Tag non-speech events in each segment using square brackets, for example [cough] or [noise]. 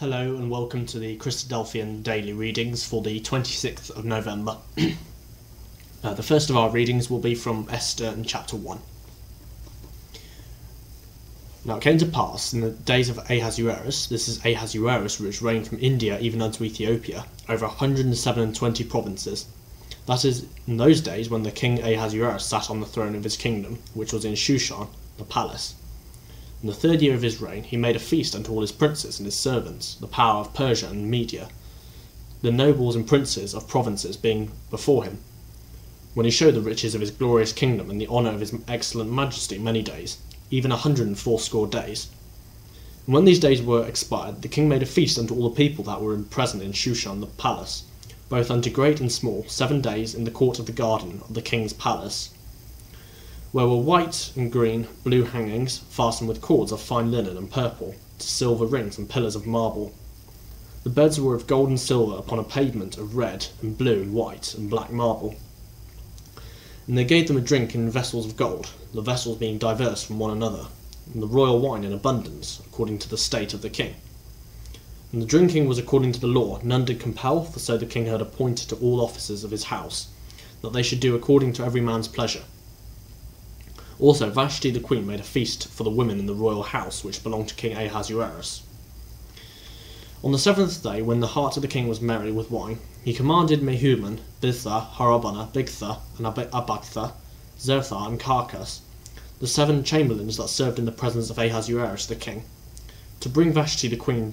Hello and welcome to the Christadelphian daily readings for the 26th of November. [clears throat] uh, the first of our readings will be from Esther chapter 1. Now it came to pass in the days of Ahasuerus, this is Ahasuerus which reigned from India even unto Ethiopia, over 127 provinces. That is, in those days when the king Ahasuerus sat on the throne of his kingdom, which was in Shushan, the palace. In the third year of his reign, he made a feast unto all his princes and his servants, the power of Persia and Media, the nobles and princes of provinces being before him. When he showed the riches of his glorious kingdom and the honour of his excellent majesty many days, even a hundred and fourscore days. And when these days were expired, the king made a feast unto all the people that were present in Shushan the palace, both unto great and small, seven days in the court of the garden of the king's palace where were white and green, blue hangings, fastened with cords of fine linen and purple, to silver rings and pillars of marble. The beds were of gold and silver upon a pavement of red and blue and white and black marble. And they gave them a drink in vessels of gold, the vessels being diverse from one another, and the royal wine in abundance, according to the state of the king. And the drinking was according to the law, none did compel, for so the king had appointed to all officers of his house, that they should do according to every man's pleasure. Also, Vashti the queen made a feast for the women in the royal house which belonged to King Ahasuerus. On the seventh day, when the heart of the king was merry with wine, he commanded Mehuman, Biztha, Harbona, Bigtha, and Abagtha, Zertha, and Carcas, the seven chamberlains that served in the presence of Ahasuerus the king, to bring Vashti the queen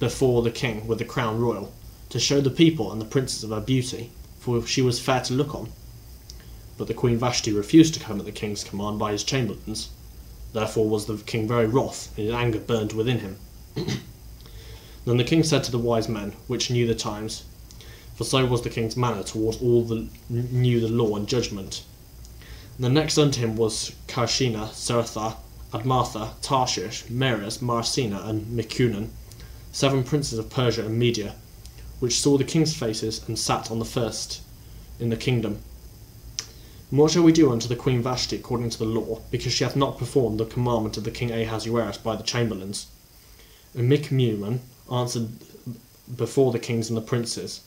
before the king with the crown royal, to show the people and the princes of her beauty, for she was fair to look on. But the Queen Vashti refused to come at the king's command by his chamberlains. Therefore was the king very wroth, and his anger burned within him. [clears throat] then the king said to the wise men, which knew the times, for so was the king's manner towards all that knew the law and judgment. And the next unto him was Carshena, Seretha, Admatha, Tarshish, Meres, Marsena, and Memucan, seven princes of Persia and Media, which saw the king's faces and sat on the first in the kingdom what shall we do unto the Queen Vashti according to the law, because she hath not performed the commandment of the King Ahasuerus by the chamberlains? And Michmuman answered before the kings and the princes,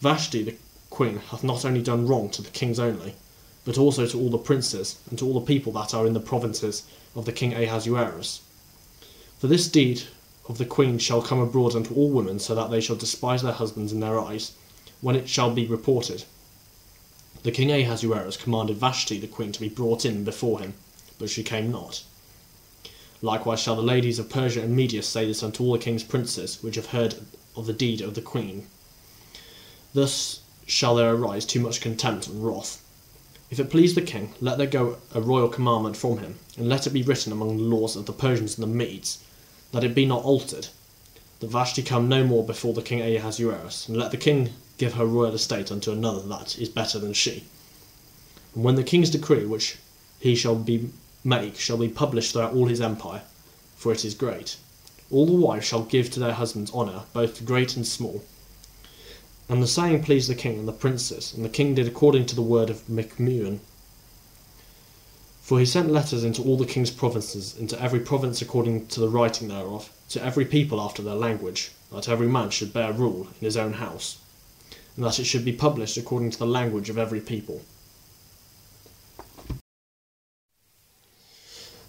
Vashti the queen hath not only done wrong to the kings only, but also to all the princes, and to all the people that are in the provinces of the king Ahasuerus. For this deed of the queen shall come abroad unto all women, so that they shall despise their husbands in their eyes, when it shall be reported the king Ahasuerus commanded Vashti the queen to be brought in before him, but she came not. Likewise shall the ladies of Persia and Media say this unto all the king's princes, which have heard of the deed of the queen. Thus shall there arise too much contempt and wrath. If it please the king, let there go a royal commandment from him, and let it be written among the laws of the Persians and the Medes, that it be not altered, that Vashti come no more before the king Ahasuerus, and let the king give her royal estate unto another that is better than she. And when the king's decree which he shall be make shall be published throughout all his empire, for it is great, all the wives shall give to their husbands honour, both great and small. And the saying pleased the king and the princes, and the king did according to the word of Michmuan. For he sent letters into all the king's provinces, into every province according to the writing thereof, to every people after their language, that every man should bear rule in his own house and that it should be published according to the language of every people.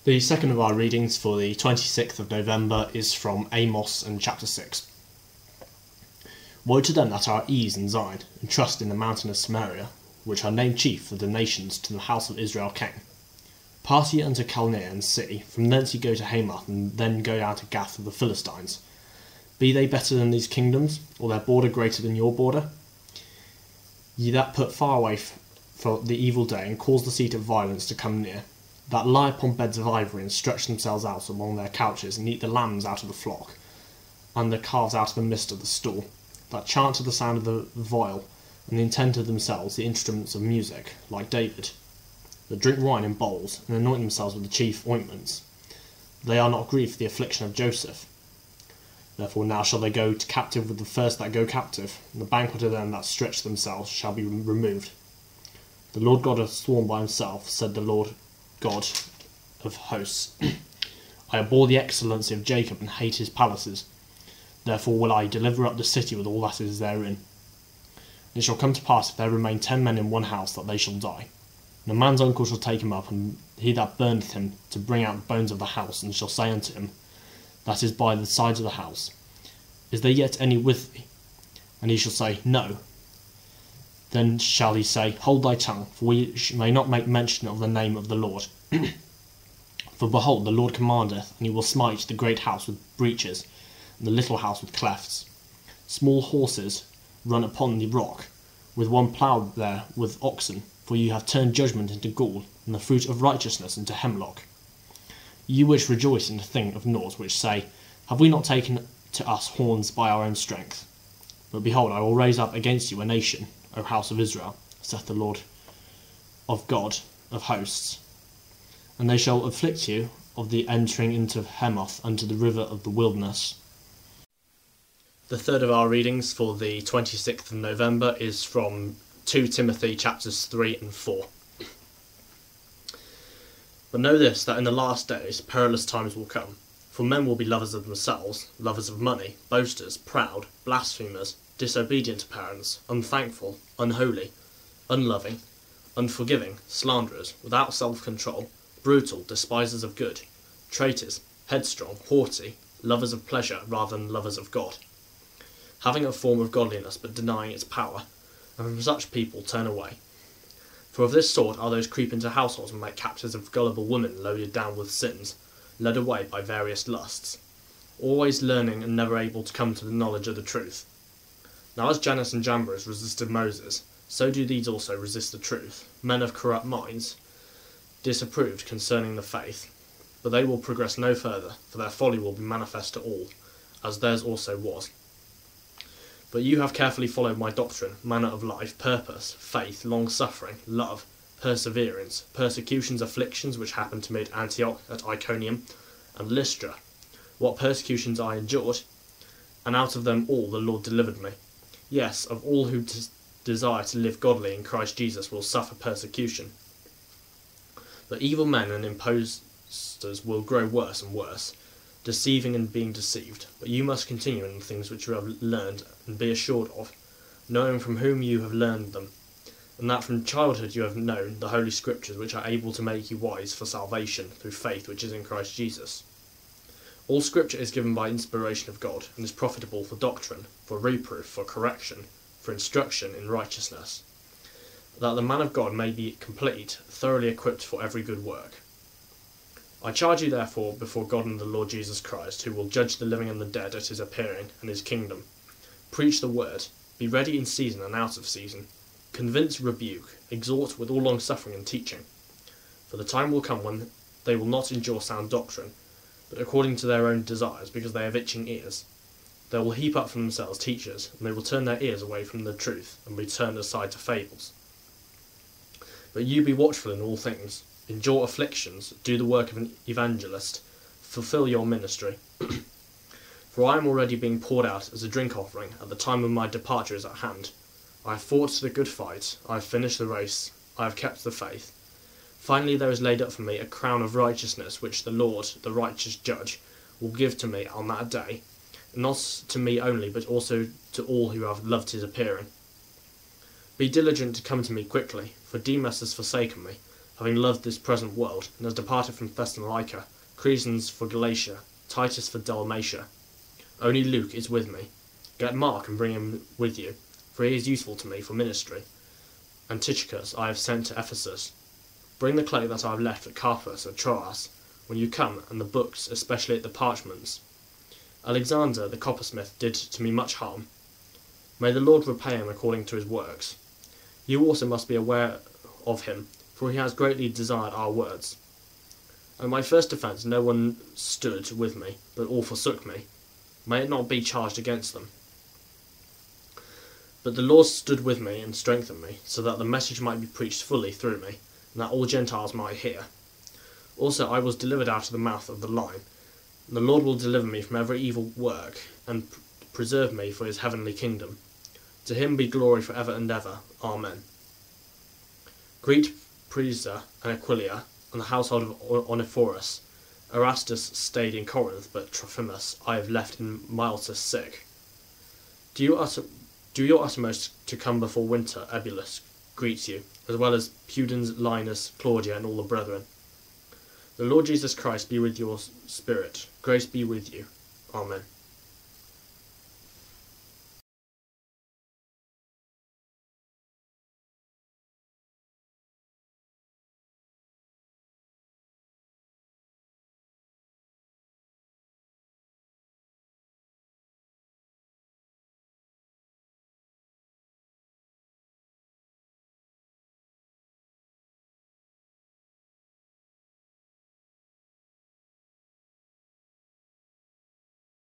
The second of our readings for the 26th of November is from Amos and chapter 6. Woe to them that are at ease in Zion, and trust in the mountain of Samaria, which are named chief of the nations to the house of Israel came. Pass ye unto Calneh and see, from thence ye go to Hamath, and then go down to Gath of the Philistines. Be they better than these kingdoms, or their border greater than your border? ye that put far away for the evil day, and cause the seat of violence to come near, that lie upon beds of ivory, and stretch themselves out among their couches, and eat the lambs out of the flock, and the calves out of the midst of the stall, that chant to the sound of the viol, and intend of themselves the instruments of music, like David, that drink wine in bowls, and anoint themselves with the chief ointments. They are not grieved for the affliction of Joseph, Therefore now shall they go to captive with the first that go captive, and the banquet of them that stretch themselves shall be removed. The Lord God hath sworn by himself, said the Lord God of hosts. [clears throat] I abhor the excellency of Jacob and hate his palaces. Therefore will I deliver up the city with all that is therein. And it shall come to pass, if there remain ten men in one house, that they shall die. And a man's uncle shall take him up, and he that burneth him, to bring out the bones of the house, and shall say unto him, that is by the sides of the house, Is there yet any with thee? And he shall say, No. Then shall he say, Hold thy tongue, for we may not make mention of the name of the Lord. [clears throat] for behold, the Lord commandeth, and he will smite the great house with breaches, and the little house with clefts. Small horses run upon the rock, with one ploughed there with oxen, for you have turned judgment into gall, and the fruit of righteousness into hemlock. You which rejoice in the thing of naught, which say, Have we not taken to us horns by our own strength? But behold, I will raise up against you a nation, O house of Israel, saith the Lord of God of hosts. And they shall afflict you of the entering into Hamath unto the river of the wilderness. The third of our readings for the 26th of November is from 2 Timothy chapters 3 and 4. But know this, that in the last days perilous times will come. For men will be lovers of themselves, lovers of money, boasters, proud, blasphemers, disobedient to parents, unthankful, unholy, unloving, unforgiving, slanderers, without self control, brutal, despisers of good, traitors, headstrong, haughty, lovers of pleasure rather than lovers of God having a form of godliness but denying its power, and from such people turn away. For of this sort are those creep into households and make captives of gullible women loaded down with sins, led away by various lusts, always learning and never able to come to the knowledge of the truth. Now as Jannes and Jambres resisted Moses, so do these also resist the truth, men of corrupt minds, disapproved concerning the faith. But they will progress no further, for their folly will be manifest to all, as theirs also was. But you have carefully followed my doctrine, manner of life, purpose, faith, long suffering, love, perseverance, persecutions, afflictions which happened to me at Antioch, at Iconium, and Lystra, what persecutions I endured, and out of them all the Lord delivered me. Yes, of all who des- desire to live godly in Christ Jesus will suffer persecution. But evil men and impostors will grow worse and worse deceiving and being deceived, but you must continue in the things which you have learned and be assured of, knowing from whom you have learned them, and that from childhood you have known the Holy Scriptures which are able to make you wise for salvation through faith which is in Christ Jesus. All Scripture is given by inspiration of God, and is profitable for doctrine, for reproof, for correction, for instruction in righteousness, that the man of God may be complete, thoroughly equipped for every good work. I charge you therefore before God and the Lord Jesus Christ, who will judge the living and the dead at his appearing and his kingdom. Preach the word, be ready in season and out of season, convince, rebuke, exhort with all long suffering and teaching. For the time will come when they will not endure sound doctrine, but according to their own desires, because they have itching ears. They will heap up for themselves teachers, and they will turn their ears away from the truth, and be turned aside to fables. But you be watchful in all things endure afflictions, do the work of an evangelist, fulfill your ministry. [clears throat] For I am already being poured out as a drink offering, at the time of my departure is at hand. I have fought the good fight, I have finished the race, I have kept the faith. Finally, there is laid up for me a crown of righteousness, which the Lord, the righteous judge, will give to me on that day, not to me only, but also to all who have loved his appearing. Be diligent to come to me quickly, for Demas has forsaken me having loved this present world, and has departed from Thessalonica, Crescens for Galatia, Titus for Dalmatia. Only Luke is with me. Get Mark and bring him with you, for he is useful to me for ministry. And I have sent to Ephesus. Bring the clay that I have left at Carpus at Troas, when you come, and the books, especially the parchments. Alexander the coppersmith did to me much harm. May the Lord repay him according to his works. You also must be aware of him, for he has greatly desired our words. At my first defence no one stood with me, but all forsook me. May it not be charged against them. But the Lord stood with me and strengthened me, so that the message might be preached fully through me, and that all Gentiles might hear. Also I was delivered out of the mouth of the lion. The Lord will deliver me from every evil work, and preserve me for his heavenly kingdom. To him be glory for ever and ever. Amen. Greet Prisca and Aquila, and the household of Onesiphorus, Erastus stayed in Corinth, but Trophimus I have left in Miletus sick. Do you utter, do your uttermost to come before winter. Eubulus greets you, as well as Pudens, Linus, Claudia, and all the brethren. The Lord Jesus Christ be with your spirit. Grace be with you. Amen.